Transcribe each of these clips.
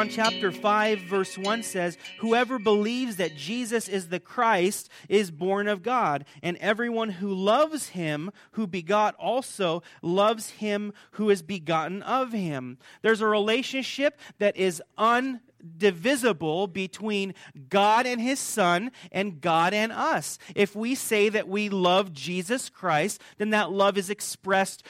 John chapter 5 verse 1 says, "Whoever believes that Jesus is the Christ is born of God, and everyone who loves him who begot also loves him who is begotten of him." There's a relationship that is un divisible between God and his Son and God and us. If we say that we love Jesus Christ, then that love is expressed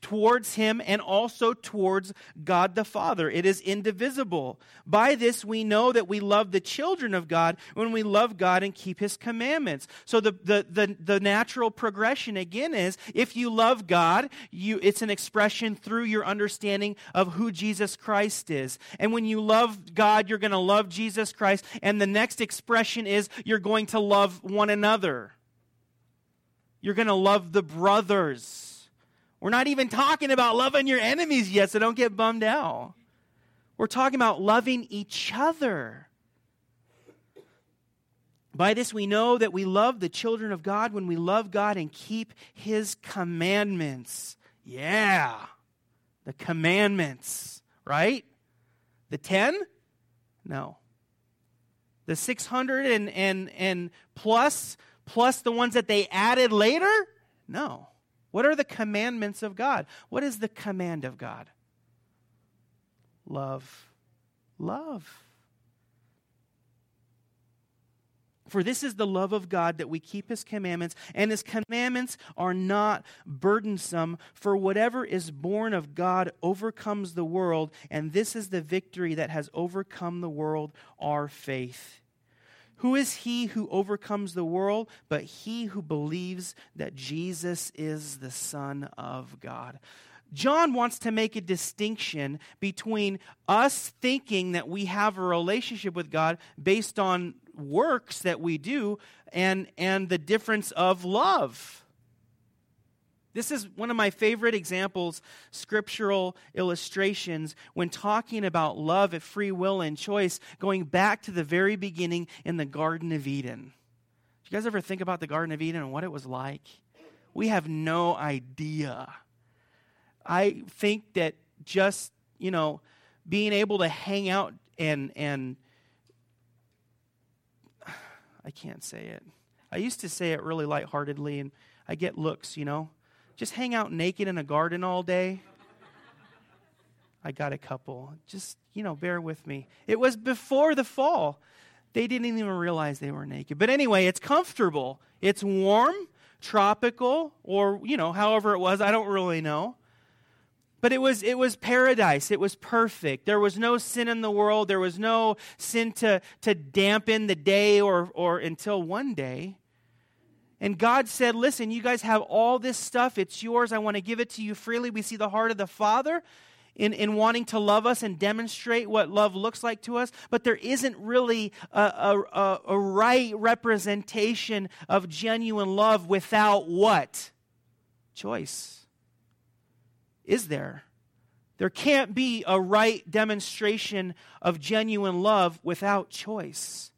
towards him and also towards God the Father. It is indivisible. By this we know that we love the children of God when we love God and keep his commandments. So the, the, the, the natural progression again is if you love God, you, it's an expression through your understanding of who Jesus Christ is. And when you love God, you're going to love Jesus Christ. And the next expression is you're going to love one another. You're going to love the brothers we're not even talking about loving your enemies yet, so don't get bummed out. We're talking about loving each other. By this we know that we love the children of God when we love God and keep his commandments. Yeah, the commandments, right? The 10? No. The 600 and, and, and plus, plus the ones that they added later? No. What are the commandments of God? What is the command of God? Love. Love. For this is the love of God that we keep his commandments, and his commandments are not burdensome. For whatever is born of God overcomes the world, and this is the victory that has overcome the world, our faith. Who is he who overcomes the world but he who believes that Jesus is the Son of God? John wants to make a distinction between us thinking that we have a relationship with God based on works that we do and, and the difference of love. This is one of my favorite examples, scriptural illustrations, when talking about love at free will and choice, going back to the very beginning in the Garden of Eden. Did you guys ever think about the Garden of Eden and what it was like? We have no idea. I think that just, you know, being able to hang out and, and, I can't say it. I used to say it really lightheartedly, and I get looks, you know just hang out naked in a garden all day? I got a couple. Just, you know, bear with me. It was before the fall. They didn't even realize they were naked. But anyway, it's comfortable. It's warm, tropical, or, you know, however it was. I don't really know. But it was, it was paradise. It was perfect. There was no sin in the world. There was no sin to, to dampen the day or, or until one day and God said, Listen, you guys have all this stuff. It's yours. I want to give it to you freely. We see the heart of the Father in, in wanting to love us and demonstrate what love looks like to us, but there isn't really a, a, a, right representation of genuine love without what? Choice. Is there? There can't be a right demonstration of genuine love without choice.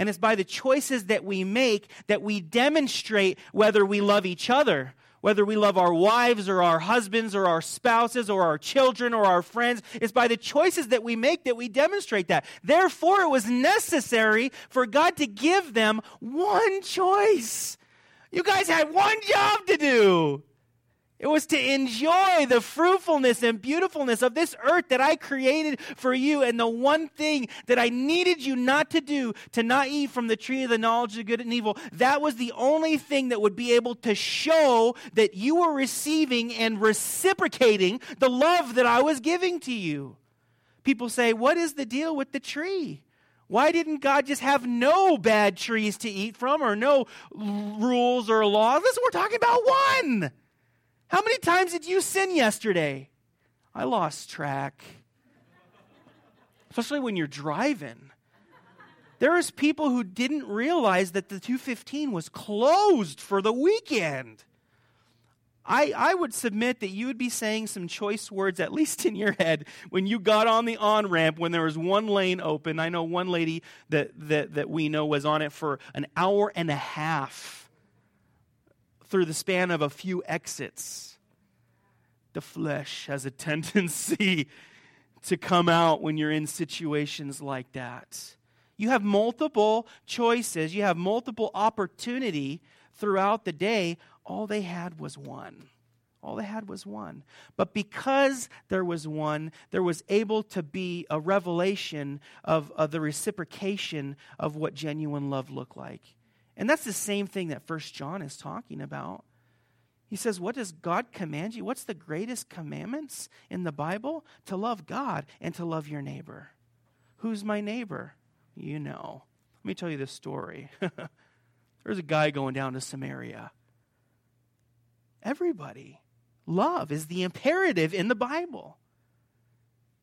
And it's by the choices that we make that we demonstrate whether we love each other, whether we love our wives or our husbands or our spouses or our children or our friends. It's by the choices that we make that we demonstrate that. Therefore, it was necessary for God to give them one choice. You guys had one job to do. It was to enjoy the fruitfulness and beautifulness of this earth that I created for you. And the one thing that I needed you not to do, to not eat from the tree of the knowledge of good and evil, that was the only thing that would be able to show that you were receiving and reciprocating the love that I was giving to you. People say, What is the deal with the tree? Why didn't God just have no bad trees to eat from or no rules or laws? Listen, we're talking about one. How many times did you sin yesterday? I lost track. Especially when you're driving. There was people who didn't realize that the 215 was closed for the weekend. I, I would submit that you would be saying some choice words, at least in your head, when you got on the on ramp when there was one lane open. I know one lady that, that, that we know was on it for an hour and a half through the span of a few exits. The flesh has a tendency to come out when you're in situations like that. You have multiple choices, you have multiple opportunity throughout the day. All they had was one. All they had was one. But because there was one, there was able to be a revelation of, of the reciprocation of what genuine love looked like. And that's the same thing that First John is talking about. He says, What does God command you? What's the greatest commandments in the Bible? To love God and to love your neighbor. Who's my neighbor? You know. Let me tell you this story. There's a guy going down to Samaria. Everybody. Love is the imperative in the Bible.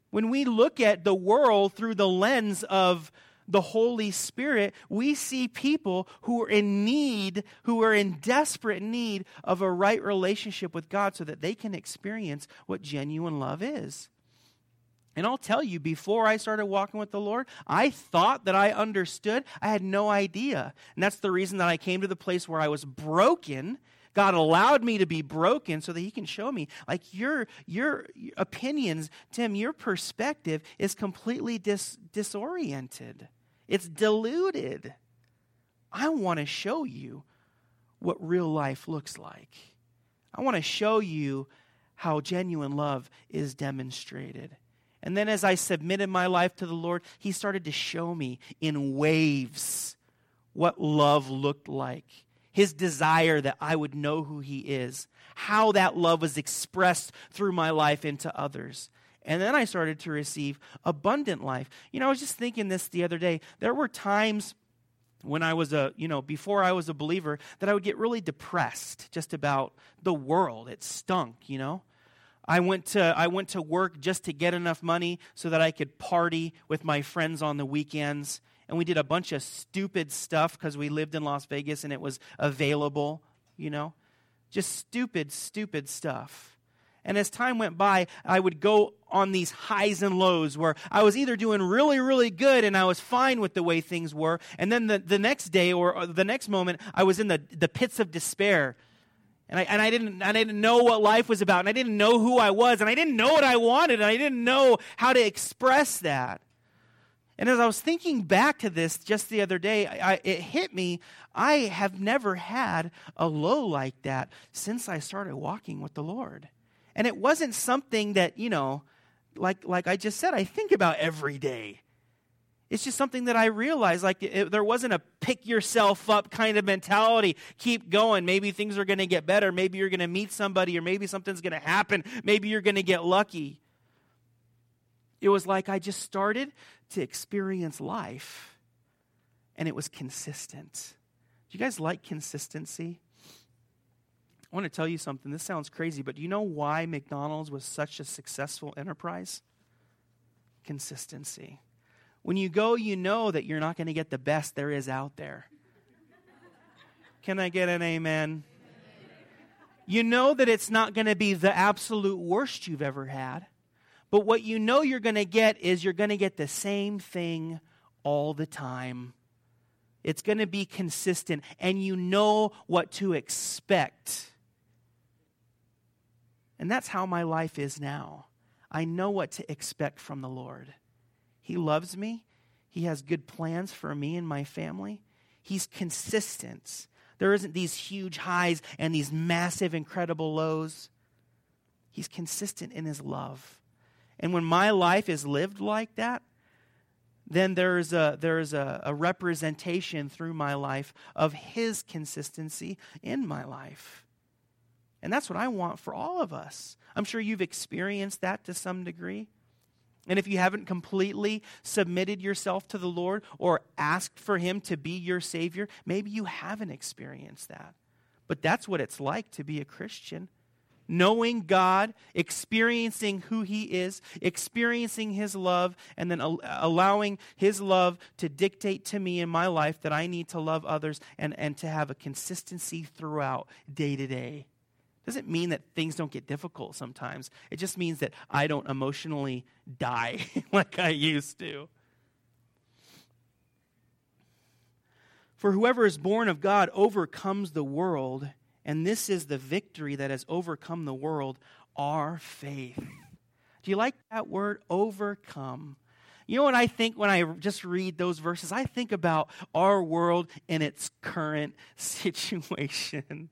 When we look at the world through the lens of the Holy Spirit, we see people who are in need, who are in desperate need of a right relationship with God so that they can experience what genuine love is. And I'll tell you, before I started walking with the Lord, I thought that I understood. I had no idea. And that's the reason that I came to the place where I was broken. God allowed me to be broken so that He can show me, like your your opinions, Tim, your perspective is completely dis, disoriented. It's diluted. I want to show you what real life looks like. I want to show you how genuine love is demonstrated. And then as I submitted my life to the Lord, He started to show me in waves what love looked like. His desire that I would know who He is, how that love was expressed through my life into others. And then I started to receive abundant life. You know, I was just thinking this the other day. There were times when I was a, you know, before I was a believer, that I would get really depressed just about the world. It stunk, you know. I went to I went to work just to get enough money so that I could party with my friends on the weekends. And we did a bunch of stupid stuff because we lived in Las Vegas and it was available, you know. Just stupid, stupid stuff. And as time went by, I would go on these highs and lows where I was either doing really, really good and I was fine with the way things were. And then the, the next day or the next moment, I was in the, the pits of despair and I, and, I didn't, I didn't know what life was about, and I didn't know who I was, and I didn't know what I wanted, and I didn't know how to express that. And as I was thinking back to this just the other day, I, it hit me. I have never had a low like that since I started walking with the Lord. And it wasn't something that, you know, like, like I just said, I think about every day. It's just something that I realized. Like, it, there wasn't a pick yourself up kind of mentality. Keep going. Maybe things are going to get better. Maybe you're going to meet somebody, or maybe something's going to happen. Maybe you're going to get lucky. It was like I just started to experience life, and it was consistent. Do you guys like consistency? I want to tell you something. This sounds crazy, but do you know why McDonald's was such a successful enterprise? Consistency. When you go, you know that you're not going to get the best there is out there. Can I get an amen? You know that it's not going to be the absolute worst you've ever had. But what you know you're going to get is you're going to get the same thing all the time. It's going to be consistent, and you know what to expect. And that's how my life is now. I know what to expect from the Lord. He loves me. He has good plans for me and my family. He's consistent. There isn't these huge highs and these massive, incredible lows. He's consistent in his love. And when my life is lived like that, then there's a, there's a, a representation through my life of his consistency in my life. And that's what I want for all of us. I'm sure you've experienced that to some degree. And if you haven't completely submitted yourself to the Lord or asked for Him to be your Savior, maybe you haven't experienced that. But that's what it's like to be a Christian. Knowing God, experiencing who He is, experiencing His love, and then allowing His love to dictate to me in my life that I need to love others and, and to have a consistency throughout day to day doesn't mean that things don't get difficult sometimes. It just means that I don't emotionally die like I used to. For whoever is born of God overcomes the world, and this is the victory that has overcome the world our faith. Do you like that word? Overcome. You know what I think when I just read those verses? I think about our world in its current situation.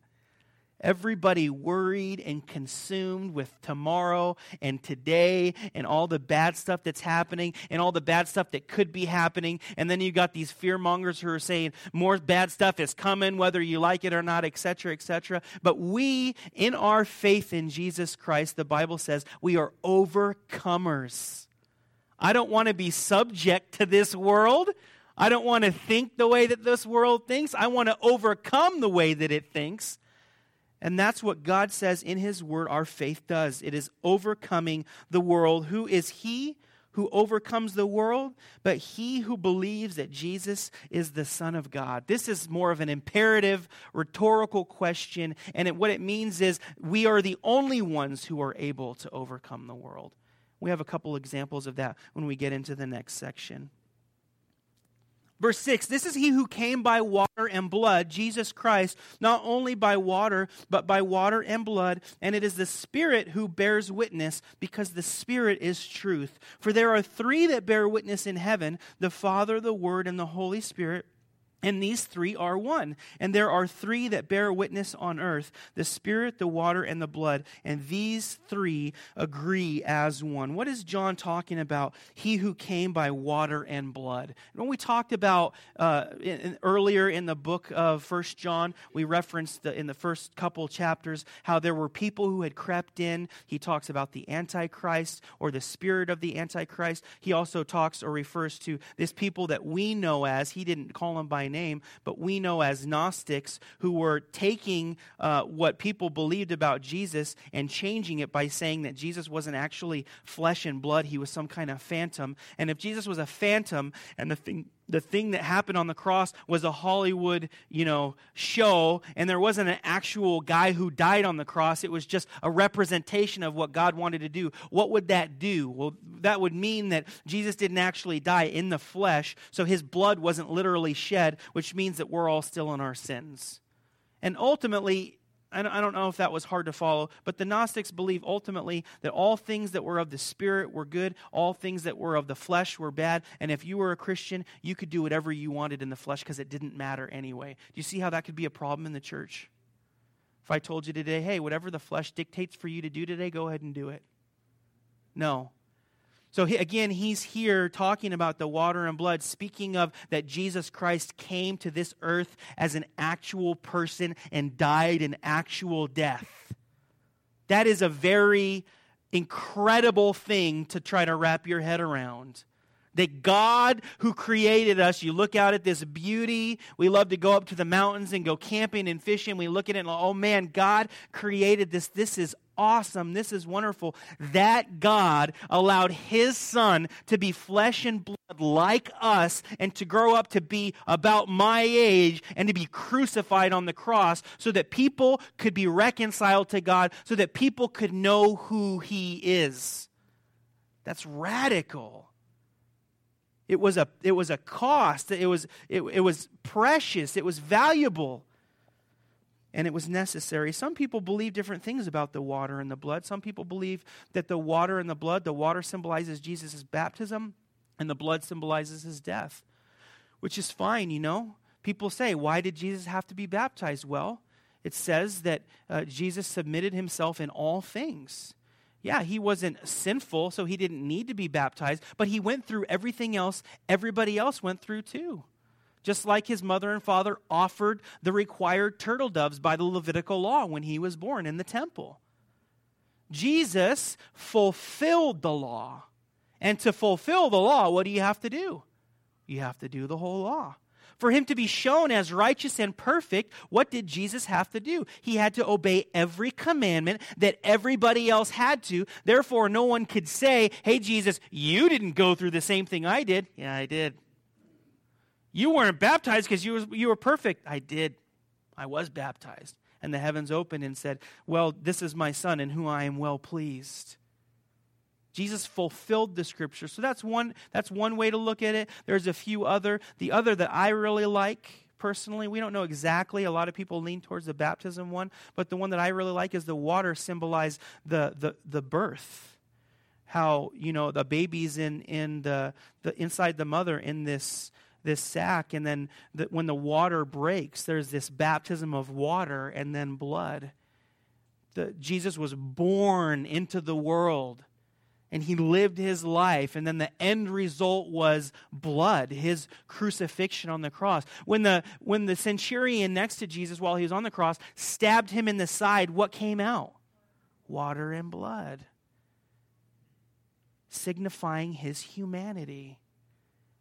Everybody worried and consumed with tomorrow and today and all the bad stuff that's happening and all the bad stuff that could be happening. And then you got these fear mongers who are saying more bad stuff is coming, whether you like it or not, etc., etc. But we, in our faith in Jesus Christ, the Bible says we are overcomers. I don't want to be subject to this world. I don't want to think the way that this world thinks. I want to overcome the way that it thinks. And that's what God says in His Word our faith does. It is overcoming the world. Who is He who overcomes the world? But he who believes that Jesus is the Son of God. This is more of an imperative, rhetorical question. And it, what it means is we are the only ones who are able to overcome the world. We have a couple examples of that when we get into the next section. Verse 6 This is he who came by water and blood, Jesus Christ, not only by water, but by water and blood. And it is the Spirit who bears witness, because the Spirit is truth. For there are three that bear witness in heaven the Father, the Word, and the Holy Spirit and these three are one. And there are three that bear witness on earth the Spirit, the water, and the blood. And these three agree as one. What is John talking about? He who came by water and blood. And When we talked about uh, in, earlier in the book of First John, we referenced the, in the first couple chapters how there were people who had crept in. He talks about the Antichrist or the spirit of the Antichrist. He also talks or refers to this people that we know as, he didn't call them by name, but we know as Gnostics who were taking uh, what people believed about Jesus and changing it by saying that Jesus wasn't actually flesh and blood, he was some kind of phantom. And if Jesus was a phantom and the thing the thing that happened on the cross was a Hollywood, you know, show, and there wasn't an actual guy who died on the cross. It was just a representation of what God wanted to do. What would that do? Well, that would mean that Jesus didn't actually die in the flesh, so his blood wasn't literally shed, which means that we're all still in our sins. And ultimately, I don't know if that was hard to follow, but the Gnostics believe ultimately that all things that were of the Spirit were good, all things that were of the flesh were bad, and if you were a Christian, you could do whatever you wanted in the flesh because it didn't matter anyway. Do you see how that could be a problem in the church? If I told you today, hey, whatever the flesh dictates for you to do today, go ahead and do it. No, so he, again, he's here talking about the water and blood, speaking of that Jesus Christ came to this earth as an actual person and died an actual death. That is a very incredible thing to try to wrap your head around. That God who created us, you look out at this beauty. We love to go up to the mountains and go camping and fishing. We look at it and, oh man, God created this. This is awesome. This is wonderful. That God allowed his son to be flesh and blood like us and to grow up to be about my age and to be crucified on the cross so that people could be reconciled to God, so that people could know who he is. That's radical. It was a, it was a cost. It was, it, it was precious. It was valuable and it was necessary. Some people believe different things about the water and the blood. Some people believe that the water and the blood, the water symbolizes Jesus' baptism, and the blood symbolizes his death, which is fine, you know. People say, why did Jesus have to be baptized? Well, it says that uh, Jesus submitted himself in all things. Yeah, he wasn't sinful, so he didn't need to be baptized, but he went through everything else everybody else went through too just like his mother and father offered the required turtle doves by the Levitical law when he was born in the temple. Jesus fulfilled the law. And to fulfill the law, what do you have to do? You have to do the whole law. For him to be shown as righteous and perfect, what did Jesus have to do? He had to obey every commandment that everybody else had to. Therefore, no one could say, Hey, Jesus, you didn't go through the same thing I did. Yeah, I did. You weren't baptized because you, you were perfect. I did. I was baptized. And the heavens opened and said, Well, this is my son in whom I am well pleased. Jesus fulfilled the scripture. So that's one, that's one way to look at it. There's a few other. The other that I really like personally, we don't know exactly. A lot of people lean towards the baptism one, but the one that I really like is the water symbolized the, the, the birth how you know the baby's in in the, the inside the mother in this this sac and then the, when the water breaks there's this baptism of water and then blood. The, jesus was born into the world and he lived his life and then the end result was blood his crucifixion on the cross. When the when the centurion next to jesus while he was on the cross stabbed him in the side what came out? Water and blood signifying his humanity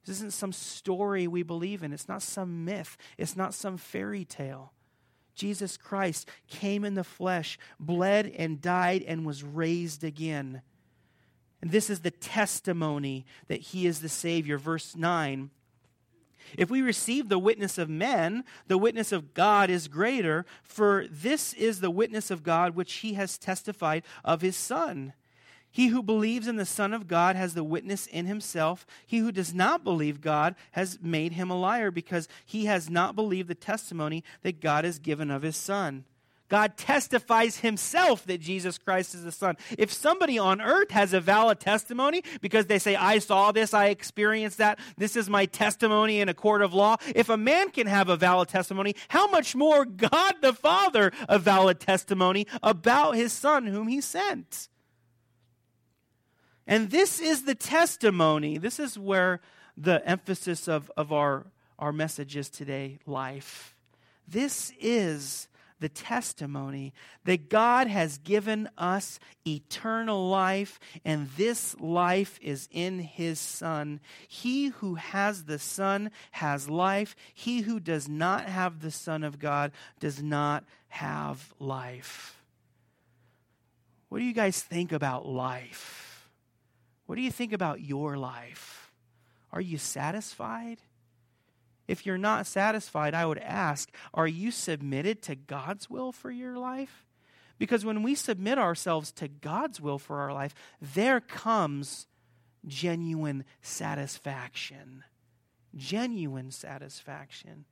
this isn't some story we believe in it's not some myth it's not some fairy tale jesus christ came in the flesh bled and died and was raised again and this is the testimony that he is the Savior. Verse 9. If we receive the witness of men, the witness of God is greater, for this is the witness of God which he has testified of his Son. He who believes in the Son of God has the witness in himself. He who does not believe God has made him a liar because he has not believed the testimony that God has given of his Son. God testifies himself that Jesus Christ is the Son. If somebody on earth has a valid testimony because they say, I saw this, I experienced that, this is my testimony in a court of law, if a man can have a valid testimony, how much more God the Father a valid testimony about his Son whom he sent? And this is the testimony. This is where the emphasis of, of our, our message is today life. This is the testimony that God has given us eternal life, and this life is in His Son. He who has the Son has life. He who does not have the Son of God does not have life. What do you guys think about life? What do you think about your life? Are you satisfied? If you're not satisfied, I would ask, are you submitted to God's will for your life? Because when we submit ourselves to God's will for our life, there comes genuine satisfaction. Genuine satisfaction.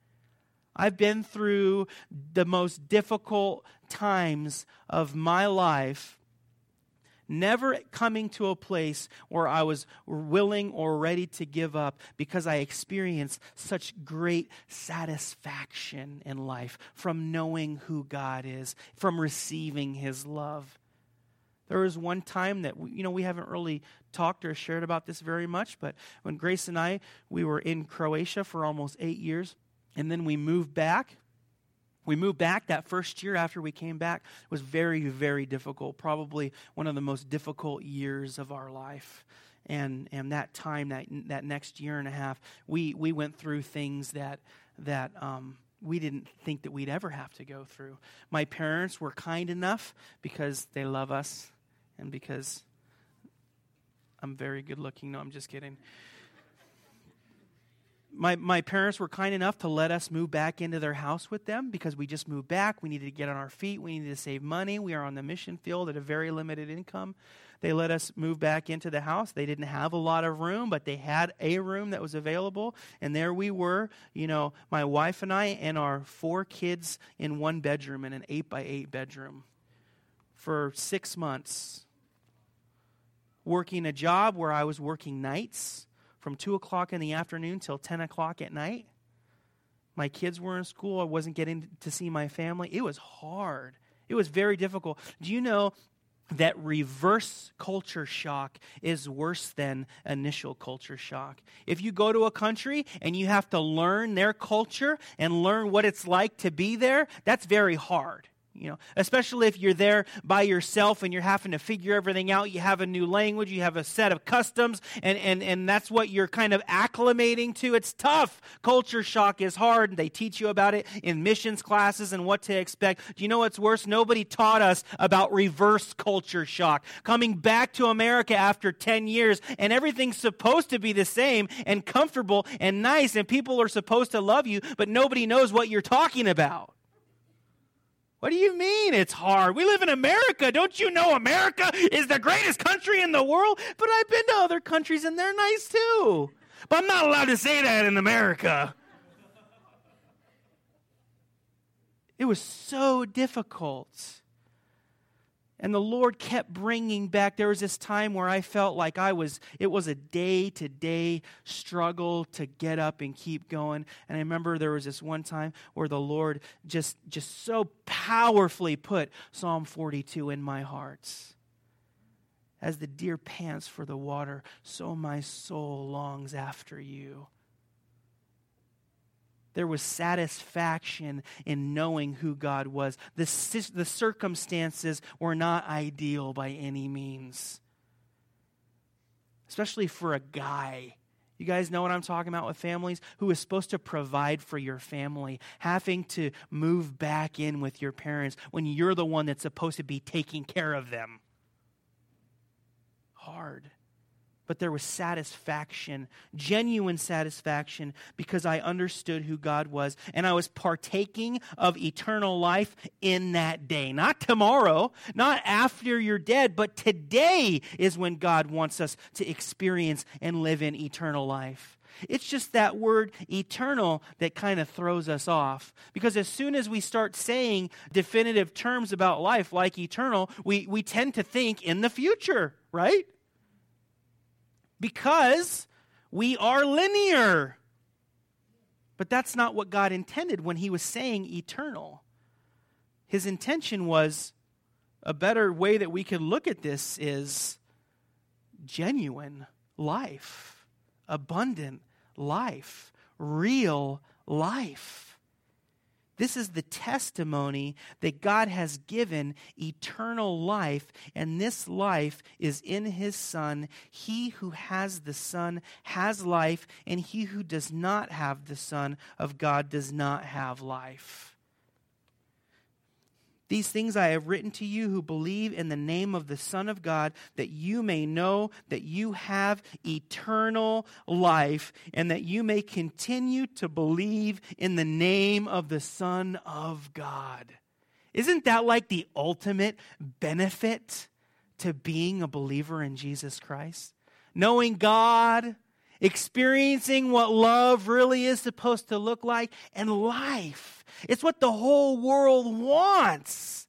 I've been through the most difficult times of my life never coming to a place where I was willing or ready to give up because I experienced such great satisfaction in life from knowing who God is, from receiving His love. There was one time that, you know, we haven't really talked or shared about this very much, but when Grace and I, we were in Croatia for almost eight years, and then we moved back we moved back that first year after we came back. Was very very difficult probably one of the most difficult years of our life. And and that time that that next year and a half we we went through things that that um, we didn't think that we'd ever have to go through. My parents were kind enough because they love us and because i'm very good looking. No i'm just kidding my, my parents were kind enough to let us move back into their house with them because we just moved back. We needed to get on our feet. We needed to save money. We are on the mission field at a very limited income. They let us move back into the house. They didn't have a lot of room, but they had a room that was available. And there we were, you know, my wife and I and our four kids in one bedroom, in an eight by eight bedroom, for six months. Working a job where I was working nights from 2 o'clock in the afternoon till 10 o'clock at night. My kids were in school. I wasn't getting to see my family. It was hard. It was very difficult. Do you know that reverse culture shock is worse than initial culture shock. If you go to a country and you have to learn their culture and learn what it's like to be there, that's very hard you know especially if you're there by yourself and you're having to figure everything out. You have a new language you have a set of customs and and and that's what you're kind of acclimating to. It's tough. Culture shock is hard they teach you about it in missions classes and what to expect. Do you know what's worse? Nobody taught us about reverse culture shock. Coming back to america after 10 years and everything's supposed to be the same and comfortable and nice and people are supposed to love you but nobody knows what you're talking about what do you mean it's hard? We live in America. Don't you know America is the greatest country in the world? But I've been to other countries and they're nice too. But I'm not allowed to say that in America. It was so difficult. And the Lord kept bringing back. There was this time where I felt like I was, it was a day to day struggle to get up and keep going. And I remember there was this one time where the Lord just, just so powerfully put Psalm 42 in my heart. As the deer pants for the water, so my soul longs after you. There was satisfaction in knowing who God was. The, the circumstances were not ideal by any means, especially for a guy. You guys know what I'm talking about with families? Who is supposed to provide for your family, having to move back in with your parents when you're the one that's supposed to be taking care of them. Hard but there was satisfaction, genuine satisfaction, because I understood who God was and I was partaking of eternal life in that day. Not tomorrow, not after you're dead, but today is when God wants us to experience and live in eternal life. It's just that word eternal that kind of throws us off. Because as soon as we start saying definitive terms about life like eternal, we, we tend to think in the future, right? Because we are linear. But that's not what God intended when He was saying eternal. His intention was a better way that we could look at this is genuine life, abundant life, real life. This is the testimony that God has given eternal life, and this life is in his Son. He who has the Son has life, and he who does not have the Son of God does not have life. These things I have written to you who believe in the name of the Son of God, that you may know that you have eternal life, and that you may continue to believe in the name of the Son of God. Isn't that like the ultimate benefit to being a believer in Jesus Christ? Knowing God, experiencing what love really is supposed to look like, and life it's what the whole world wants.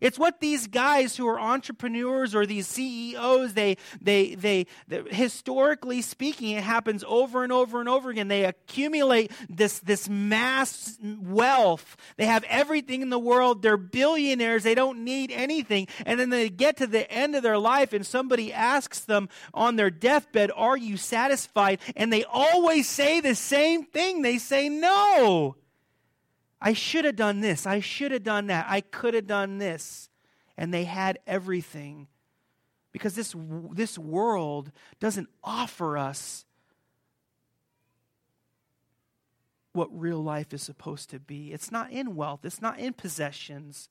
It's what these guys who are entrepreneurs or these CEOs, they, they, they, they, historically speaking, it happens over and over and over again. They accumulate this, this mass wealth. They have everything in the world. They're billionaires. They don't need anything. And then they get to the end of their life and somebody asks them on their deathbed, Are you satisfied? And they always say the same thing. They say, No. I should have done this. I should have done that. I could have done this. And they had everything. Because this, this world doesn't offer us what real life is supposed to be. It's not in wealth, it's not in possessions.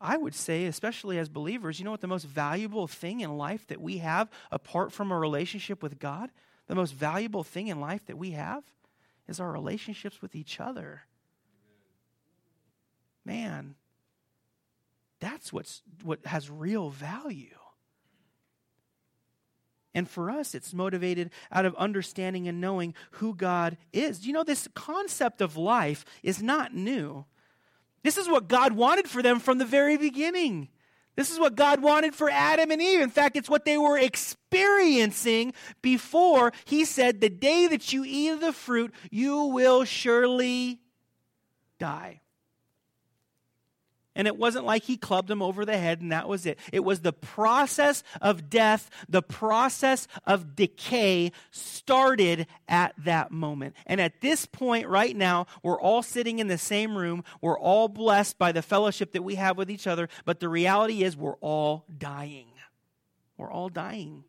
I would say, especially as believers, you know what the most valuable thing in life that we have apart from a relationship with God? The most valuable thing in life that we have? Is our relationships with each other. Man, that's what's, what has real value. And for us, it's motivated out of understanding and knowing who God is. You know, this concept of life is not new. This is what God wanted for them from the very beginning. This is what God wanted for Adam and Eve. In fact, it's what they were experiencing before He said, The day that you eat of the fruit, you will surely die. And it wasn't like he clubbed him over the head and that was it. It was the process of death, the process of decay started at that moment. And at this point, right now, we're all sitting in the same room. We're all blessed by the fellowship that we have with each other. But the reality is, we're all dying. We're all dying.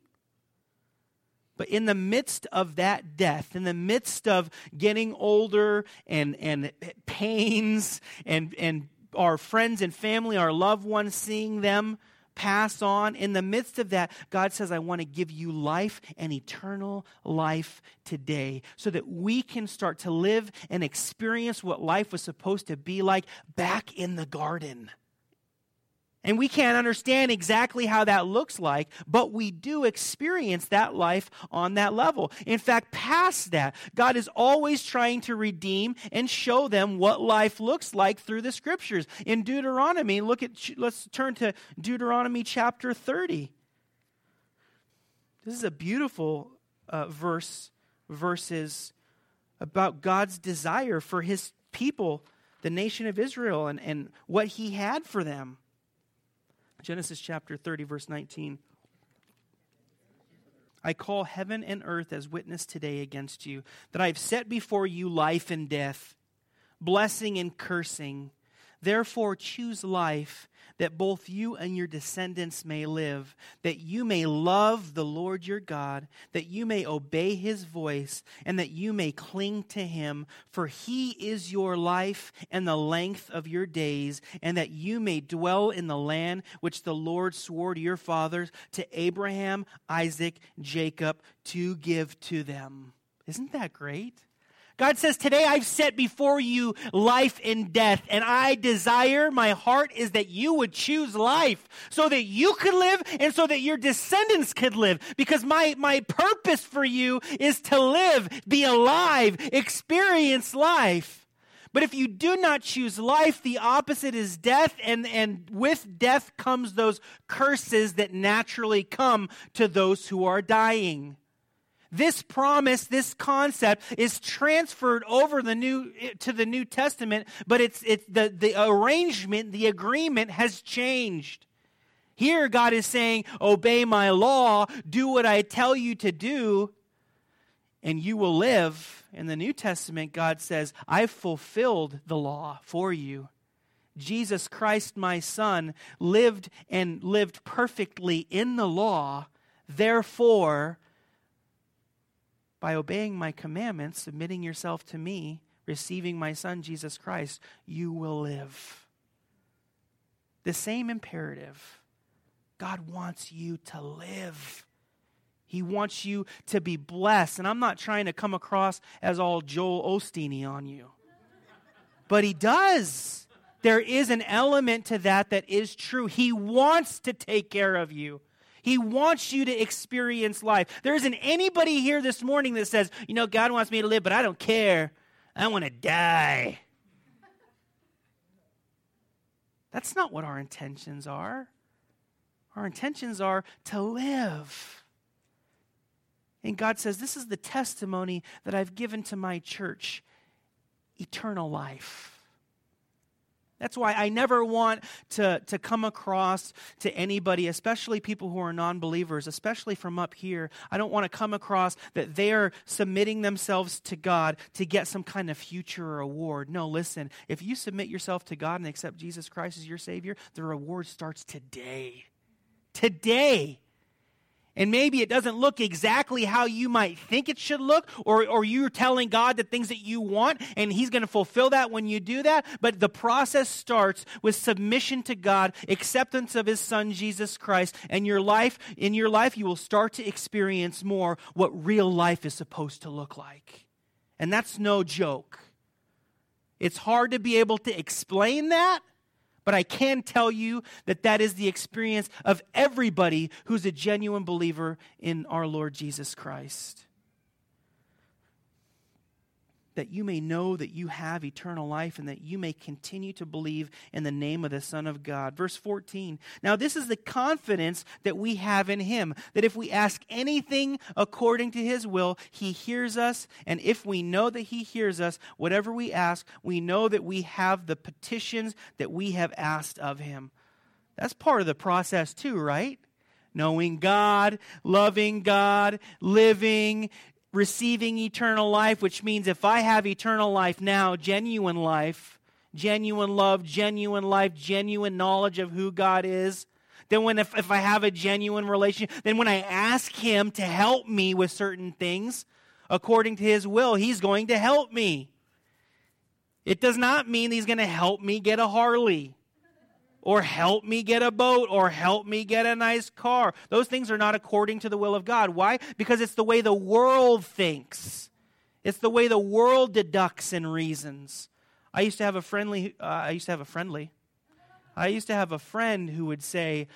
But in the midst of that death, in the midst of getting older and, and pains and, and our friends and family, our loved ones, seeing them pass on. In the midst of that, God says, I want to give you life and eternal life today so that we can start to live and experience what life was supposed to be like back in the garden. And we can't understand exactly how that looks like, but we do experience that life on that level. In fact, past that, God is always trying to redeem and show them what life looks like through the scriptures. In Deuteronomy, look at let's turn to Deuteronomy chapter 30. This is a beautiful uh, verse verses about God's desire for his people, the nation of Israel, and, and what he had for them. Genesis chapter 30, verse 19. I call heaven and earth as witness today against you, that I have set before you life and death, blessing and cursing. Therefore, choose life that both you and your descendants may live, that you may love the Lord your God, that you may obey his voice, and that you may cling to him. For he is your life and the length of your days, and that you may dwell in the land which the Lord swore to your fathers, to Abraham, Isaac, Jacob, to give to them. Isn't that great? God says, Today I've set before you life and death, and I desire, my heart is that you would choose life so that you could live and so that your descendants could live. Because my, my purpose for you is to live, be alive, experience life. But if you do not choose life, the opposite is death, and, and with death comes those curses that naturally come to those who are dying. This promise, this concept is transferred over the new to the New Testament, but it's it's the, the arrangement, the agreement has changed. Here God is saying, Obey my law, do what I tell you to do, and you will live. In the New Testament, God says, I've fulfilled the law for you. Jesus Christ, my Son, lived and lived perfectly in the law. Therefore, by obeying my commandments, submitting yourself to me, receiving my Son, Jesus Christ, you will live. The same imperative. God wants you to live. He wants you to be blessed. And I'm not trying to come across as all Joel Osteen on you. But he does. There is an element to that that is true. He wants to take care of you. He wants you to experience life. There isn't anybody here this morning that says, you know, God wants me to live, but I don't care. I want to die. That's not what our intentions are. Our intentions are to live. And God says, This is the testimony that I've given to my church eternal life. That's why I never want to, to come across to anybody, especially people who are non believers, especially from up here. I don't want to come across that they are submitting themselves to God to get some kind of future reward. No, listen, if you submit yourself to God and accept Jesus Christ as your Savior, the reward starts today. Today. And maybe it doesn't look exactly how you might think it should look, or, or you're telling God the things that you want, and He's going to fulfill that when you do that. But the process starts with submission to God, acceptance of His Son, Jesus Christ, and your life, in your life, you will start to experience more what real life is supposed to look like. And that's no joke. It's hard to be able to explain that but I can tell you that that is the experience of everybody who's a genuine believer in our Lord Jesus Christ that you may know that you have eternal life and that you may continue to believe in the name of the Son of God. Verse 14. Now, this is the confidence that we have in Him, that if we ask anything according to His will, He hears us. And if we know that He hears us, whatever we ask, we know that we have the petitions that we have asked of Him. That's part of the process, too, right? knowing God, loving God, living, receiving eternal life, which means if I have eternal life now, genuine life, genuine love, genuine life, genuine knowledge of who God is, then when if, if I have a genuine relationship, then when I ask Him to help me with certain things according to His will, He's going to help me. It does not mean He's going to help me get a Harley or help me get a boat or help me get a nice car. Those things are not according to the will of God. Why? Because it's the way the world thinks, it's the way the world deducts and reasons. I used to have a friendly, uh, I used to have a friendly. I used to have a friend who would say,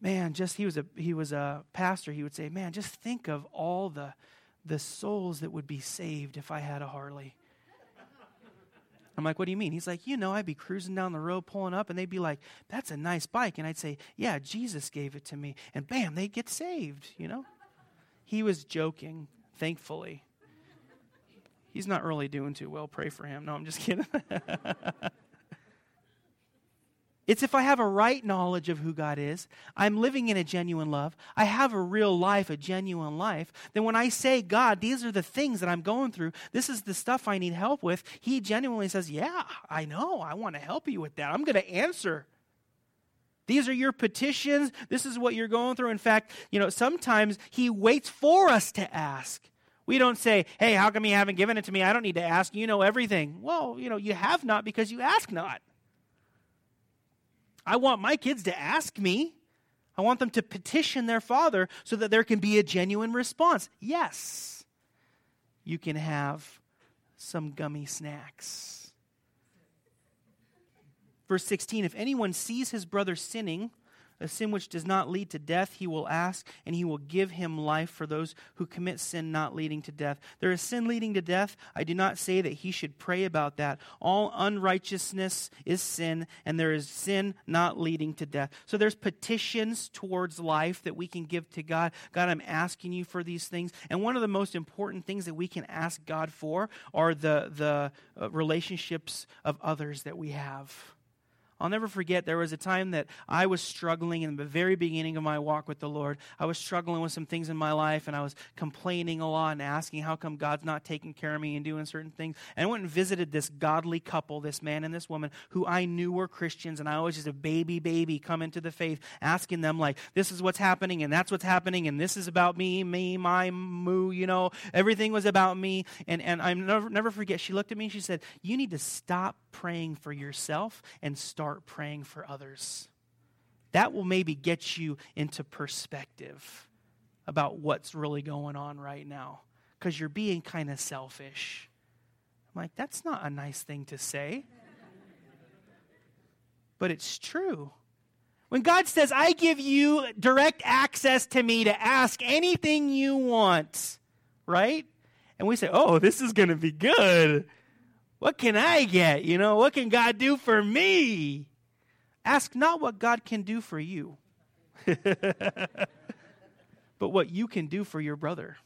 man, just he was a he was a pastor. He would say, man, just think of all the the souls that would be saved if I had a Harley. I'm like, what do you mean? He's like, you know, I'd be cruising down the road, pulling up, and they'd be like, that's a nice bike. And I'd say, yeah, Jesus gave it to me. And bam, they'd get saved, you know? He was joking, thankfully. He's not really doing too well. Pray for him. No, I'm just kidding. It's if I have a right knowledge of who God is, I'm living in a genuine love, I have a real life, a genuine life, then when I say, God, these are the things that I'm going through, this is the stuff I need help with, He genuinely says, Yeah, I know, I want to help you with that. I'm going to answer. These are your petitions. This is what you're going through. In fact, you know, sometimes He waits for us to ask. We don't say, Hey, how come you haven't given it to me? I don't need to ask. You know everything. Well, you know, you have not because you ask not. I want my kids to ask me. I want them to petition their father so that there can be a genuine response. Yes, you can have some gummy snacks. Verse 16 If anyone sees his brother sinning, a sin which does not lead to death, he will ask, and he will give him life for those who commit sin not leading to death. There is sin leading to death. I do not say that he should pray about that. All unrighteousness is sin, and there is sin not leading to death. So there's petitions towards life that we can give to God. God, I'm asking you for these things. And one of the most important things that we can ask God for are the, the uh, relationships of others that we have. I'll never forget there was a time that I was struggling in the very beginning of my walk with the Lord. I was struggling with some things in my life and I was complaining a lot and asking how come God's not taking care of me and doing certain things. And I went and visited this godly couple, this man and this woman, who I knew were Christians. And I was just a baby, baby come into the faith, asking them, like, this is what's happening and that's what's happening and this is about me, me, my, moo, you know, everything was about me. And, and I never, never forget, she looked at me and she said, You need to stop praying for yourself and start praying for others. That will maybe get you into perspective about what's really going on right now because you're being kind of selfish. I'm like, that's not a nice thing to say. but it's true. When God says, I give you direct access to me to ask anything you want, right? And we say, oh, this is going to be good. What can I get? You know, what can God do for me? Ask not what God can do for you, but what you can do for your brother.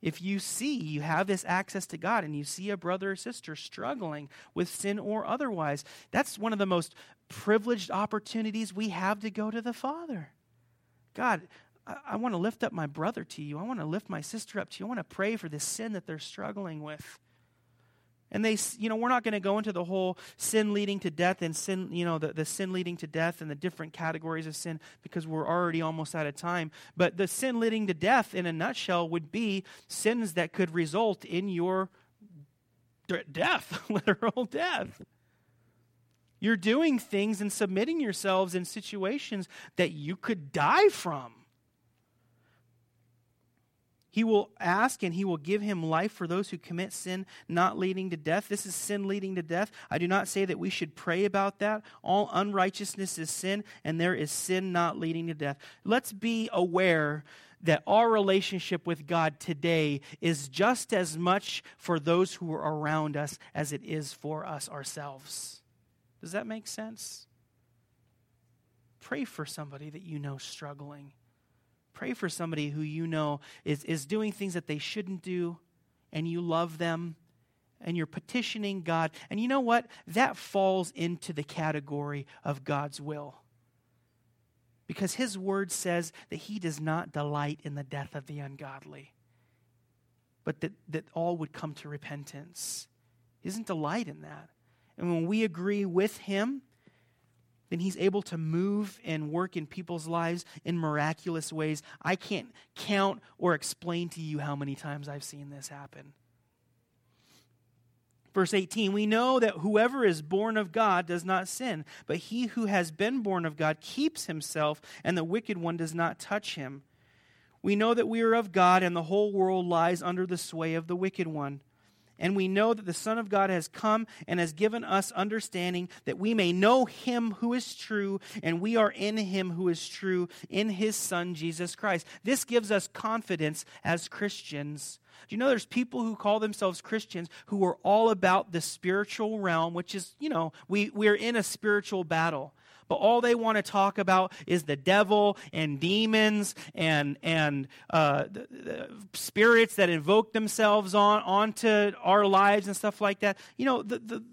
If you see you have this access to God and you see a brother or sister struggling with sin or otherwise, that's one of the most privileged opportunities we have to go to the Father. God, I, I want to lift up my brother to you. I want to lift my sister up to you. I want to pray for this sin that they're struggling with. And they, you know, we're not going to go into the whole sin leading to death and sin, you know, the, the sin leading to death and the different categories of sin because we're already almost out of time. But the sin leading to death, in a nutshell, would be sins that could result in your death, literal death. You're doing things and submitting yourselves in situations that you could die from. He will ask and he will give him life for those who commit sin not leading to death. This is sin leading to death. I do not say that we should pray about that. All unrighteousness is sin, and there is sin not leading to death. Let's be aware that our relationship with God today is just as much for those who are around us as it is for us ourselves. Does that make sense? Pray for somebody that you know struggling. Pray for somebody who you know is, is doing things that they shouldn't do, and you love them, and you're petitioning God. And you know what? That falls into the category of God's will. Because His word says that He does not delight in the death of the ungodly, but that, that all would come to repentance. He doesn't delight in that. And when we agree with Him, then he's able to move and work in people's lives in miraculous ways. I can't count or explain to you how many times I've seen this happen. Verse 18, we know that whoever is born of God does not sin, but he who has been born of God keeps himself, and the wicked one does not touch him. We know that we are of God, and the whole world lies under the sway of the wicked one. And we know that the Son of God has come and has given us understanding that we may know him who is true, and we are in him who is true, in his Son, Jesus Christ. This gives us confidence as Christians. Do you know there's people who call themselves Christians who are all about the spiritual realm, which is, you know, we, we're in a spiritual battle but all they want to talk about is the devil and demons and and uh, the, the spirits that invoke themselves on onto our lives and stuff like that. You know, the, the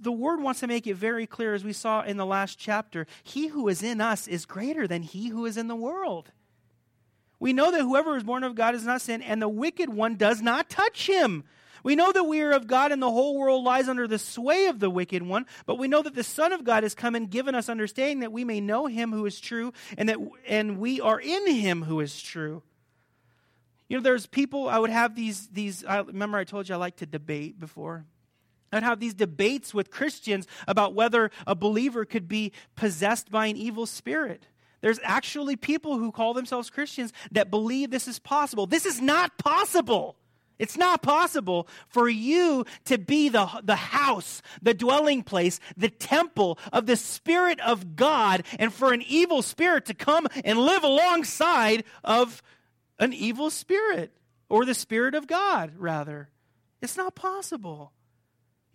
the word wants to make it very clear, as we saw in the last chapter He who is in us is greater than he who is in the world. We know that whoever is born of God is not sin, and the wicked one does not touch him. We know that we are of God and the whole world lies under the sway of the wicked one, but we know that the Son of God has come and given us understanding that we may know him who is true and that and we are in him who is true. You know, there's people I would have these these I remember I told you I like to debate before. I'd have these debates with Christians about whether a believer could be possessed by an evil spirit. There's actually people who call themselves Christians that believe this is possible. This is not possible. It's not possible for you to be the, the house, the dwelling place, the temple of the Spirit of God, and for an evil spirit to come and live alongside of an evil spirit, or the Spirit of God, rather. It's not possible.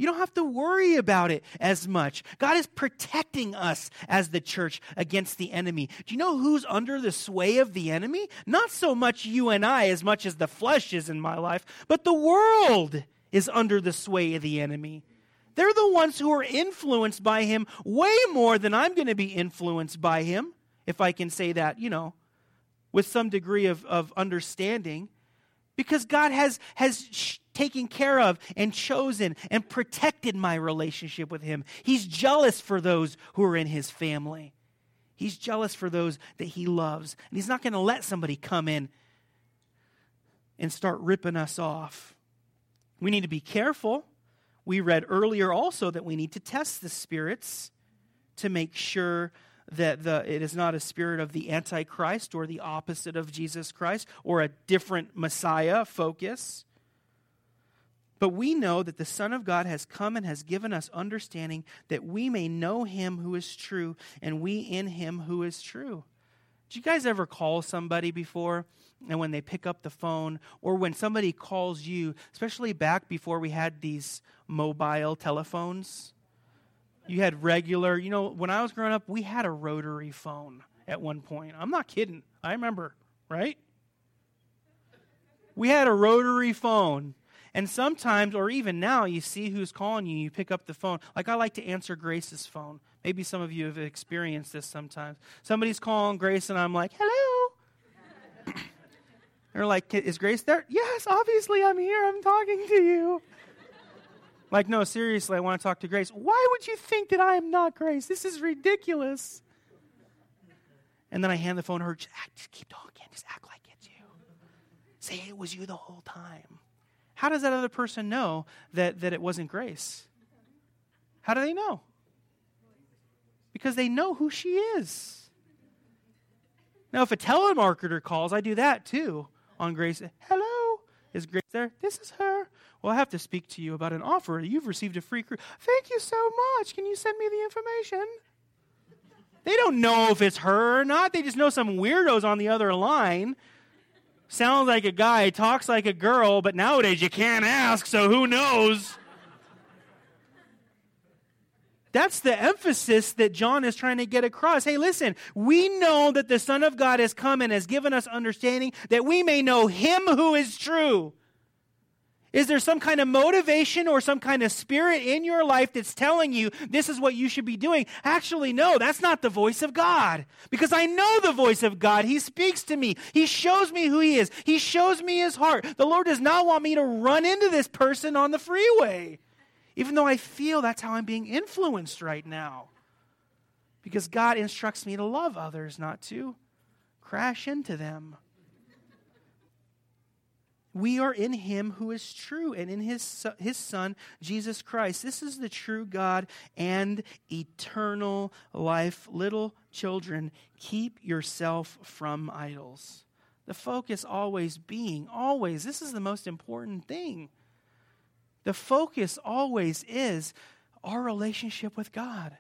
You don't have to worry about it as much. God is protecting us as the church against the enemy. Do you know who's under the sway of the enemy? Not so much you and I, as much as the flesh is in my life, but the world is under the sway of the enemy. They're the ones who are influenced by him way more than I'm going to be influenced by him, if I can say that, you know, with some degree of, of understanding. Because God has, has taken care of and chosen and protected my relationship with Him. He's jealous for those who are in His family. He's jealous for those that He loves. And He's not going to let somebody come in and start ripping us off. We need to be careful. We read earlier also that we need to test the spirits to make sure that the, it is not a spirit of the Antichrist or the opposite of Jesus Christ or a different Messiah focus. But we know that the Son of God has come and has given us understanding that we may know him who is true and we in him who is true. Did you guys ever call somebody before and when they pick up the phone or when somebody calls you, especially back before we had these mobile telephones? You had regular, you know, when I was growing up, we had a rotary phone at one point. I'm not kidding. I remember, right? We had a rotary phone. And sometimes, or even now, you see who's calling you, you pick up the phone. Like I like to answer Grace's phone. Maybe some of you have experienced this sometimes. Somebody's calling Grace, and I'm like, hello. They're like, is Grace there? Yes, obviously I'm here. I'm talking to you. Like, no, seriously, I want to talk to Grace. Why would you think that I am not Grace? This is ridiculous. And then I hand the phone to her. Just, act, just keep talking. Just act like it's you. Say it was you the whole time. How does that other person know that, that it wasn't grace? How do they know? Because they know who she is. Now, if a telemarketer calls, I do that too on Grace. Hello, is Grace there? This is her. Well, I have to speak to you about an offer. You've received a free cruise. Thank you so much. Can you send me the information? They don't know if it's her or not. They just know some weirdos on the other line sounds like a guy, talks like a girl, but nowadays you can't ask, so who knows? That's the emphasis that John is trying to get across. Hey, listen, we know that the Son of God has come and has given us understanding that we may know Him who is true. Is there some kind of motivation or some kind of spirit in your life that's telling you this is what you should be doing? Actually, no, that's not the voice of God. Because I know the voice of God. He speaks to me, He shows me who He is, He shows me His heart. The Lord does not want me to run into this person on the freeway, even though I feel that's how I'm being influenced right now. Because God instructs me to love others, not to crash into them. We are in him who is true and in his, his Son, Jesus Christ. This is the true God and eternal life. Little children, keep yourself from idols. The focus always being, always, this is the most important thing. The focus always is our relationship with God.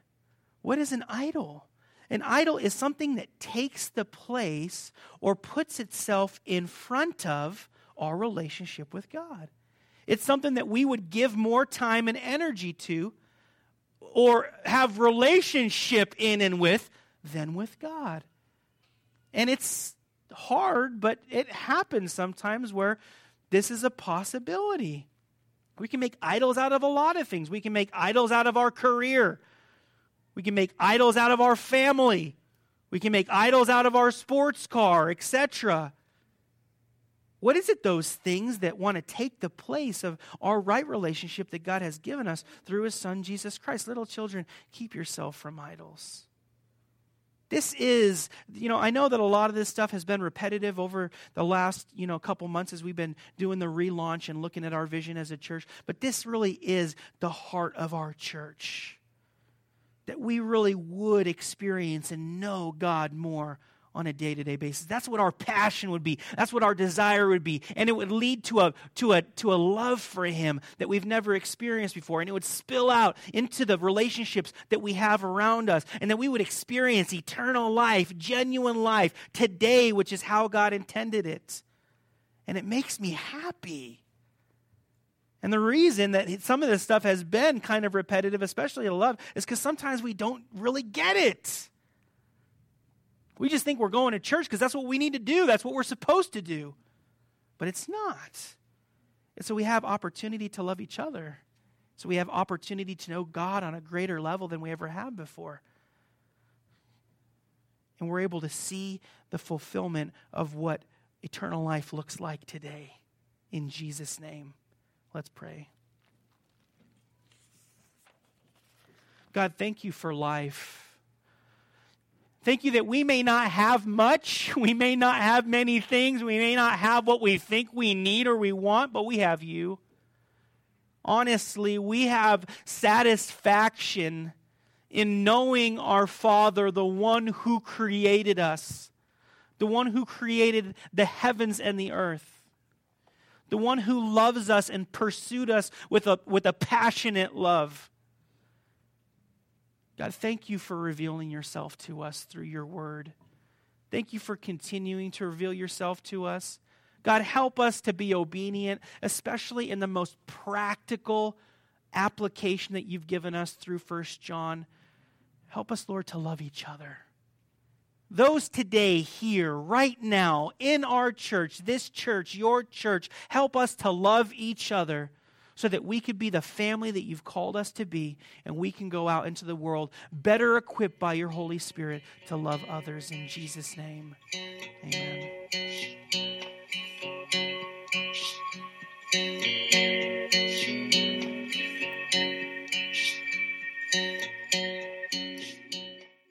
What is an idol? An idol is something that takes the place or puts itself in front of our relationship with God. It's something that we would give more time and energy to or have relationship in and with than with God. And it's hard, but it happens sometimes where this is a possibility. We can make idols out of a lot of things. We can make idols out of our career. We can make idols out of our family. We can make idols out of our sports car, etc. What is it, those things that want to take the place of our right relationship that God has given us through His Son, Jesus Christ? Little children, keep yourself from idols. This is, you know, I know that a lot of this stuff has been repetitive over the last, you know, couple months as we've been doing the relaunch and looking at our vision as a church, but this really is the heart of our church that we really would experience and know God more on a day-to-day basis. That's what our passion would be. That's what our desire would be. And it would lead to a to a to a love for him that we've never experienced before and it would spill out into the relationships that we have around us and that we would experience eternal life, genuine life today, which is how God intended it. And it makes me happy. And the reason that some of this stuff has been kind of repetitive, especially in love, is because sometimes we don't really get it. We just think we're going to church because that's what we need to do, that's what we're supposed to do. But it's not. And so we have opportunity to love each other. So we have opportunity to know God on a greater level than we ever have before. And we're able to see the fulfillment of what eternal life looks like today. In Jesus' name. Let's pray. God, thank you for life. Thank you that we may not have much. We may not have many things. We may not have what we think we need or we want, but we have you. Honestly, we have satisfaction in knowing our Father, the one who created us, the one who created the heavens and the earth the one who loves us and pursued us with a, with a passionate love. God, thank you for revealing yourself to us through your word. Thank you for continuing to reveal yourself to us. God, help us to be obedient, especially in the most practical application that you've given us through First John. Help us, Lord, to love each other those today, here, right now, in our church, this church, your church, help us to love each other so that we could be the family that you've called us to be and we can go out into the world better equipped by your Holy Spirit to love others. In Jesus' name, amen.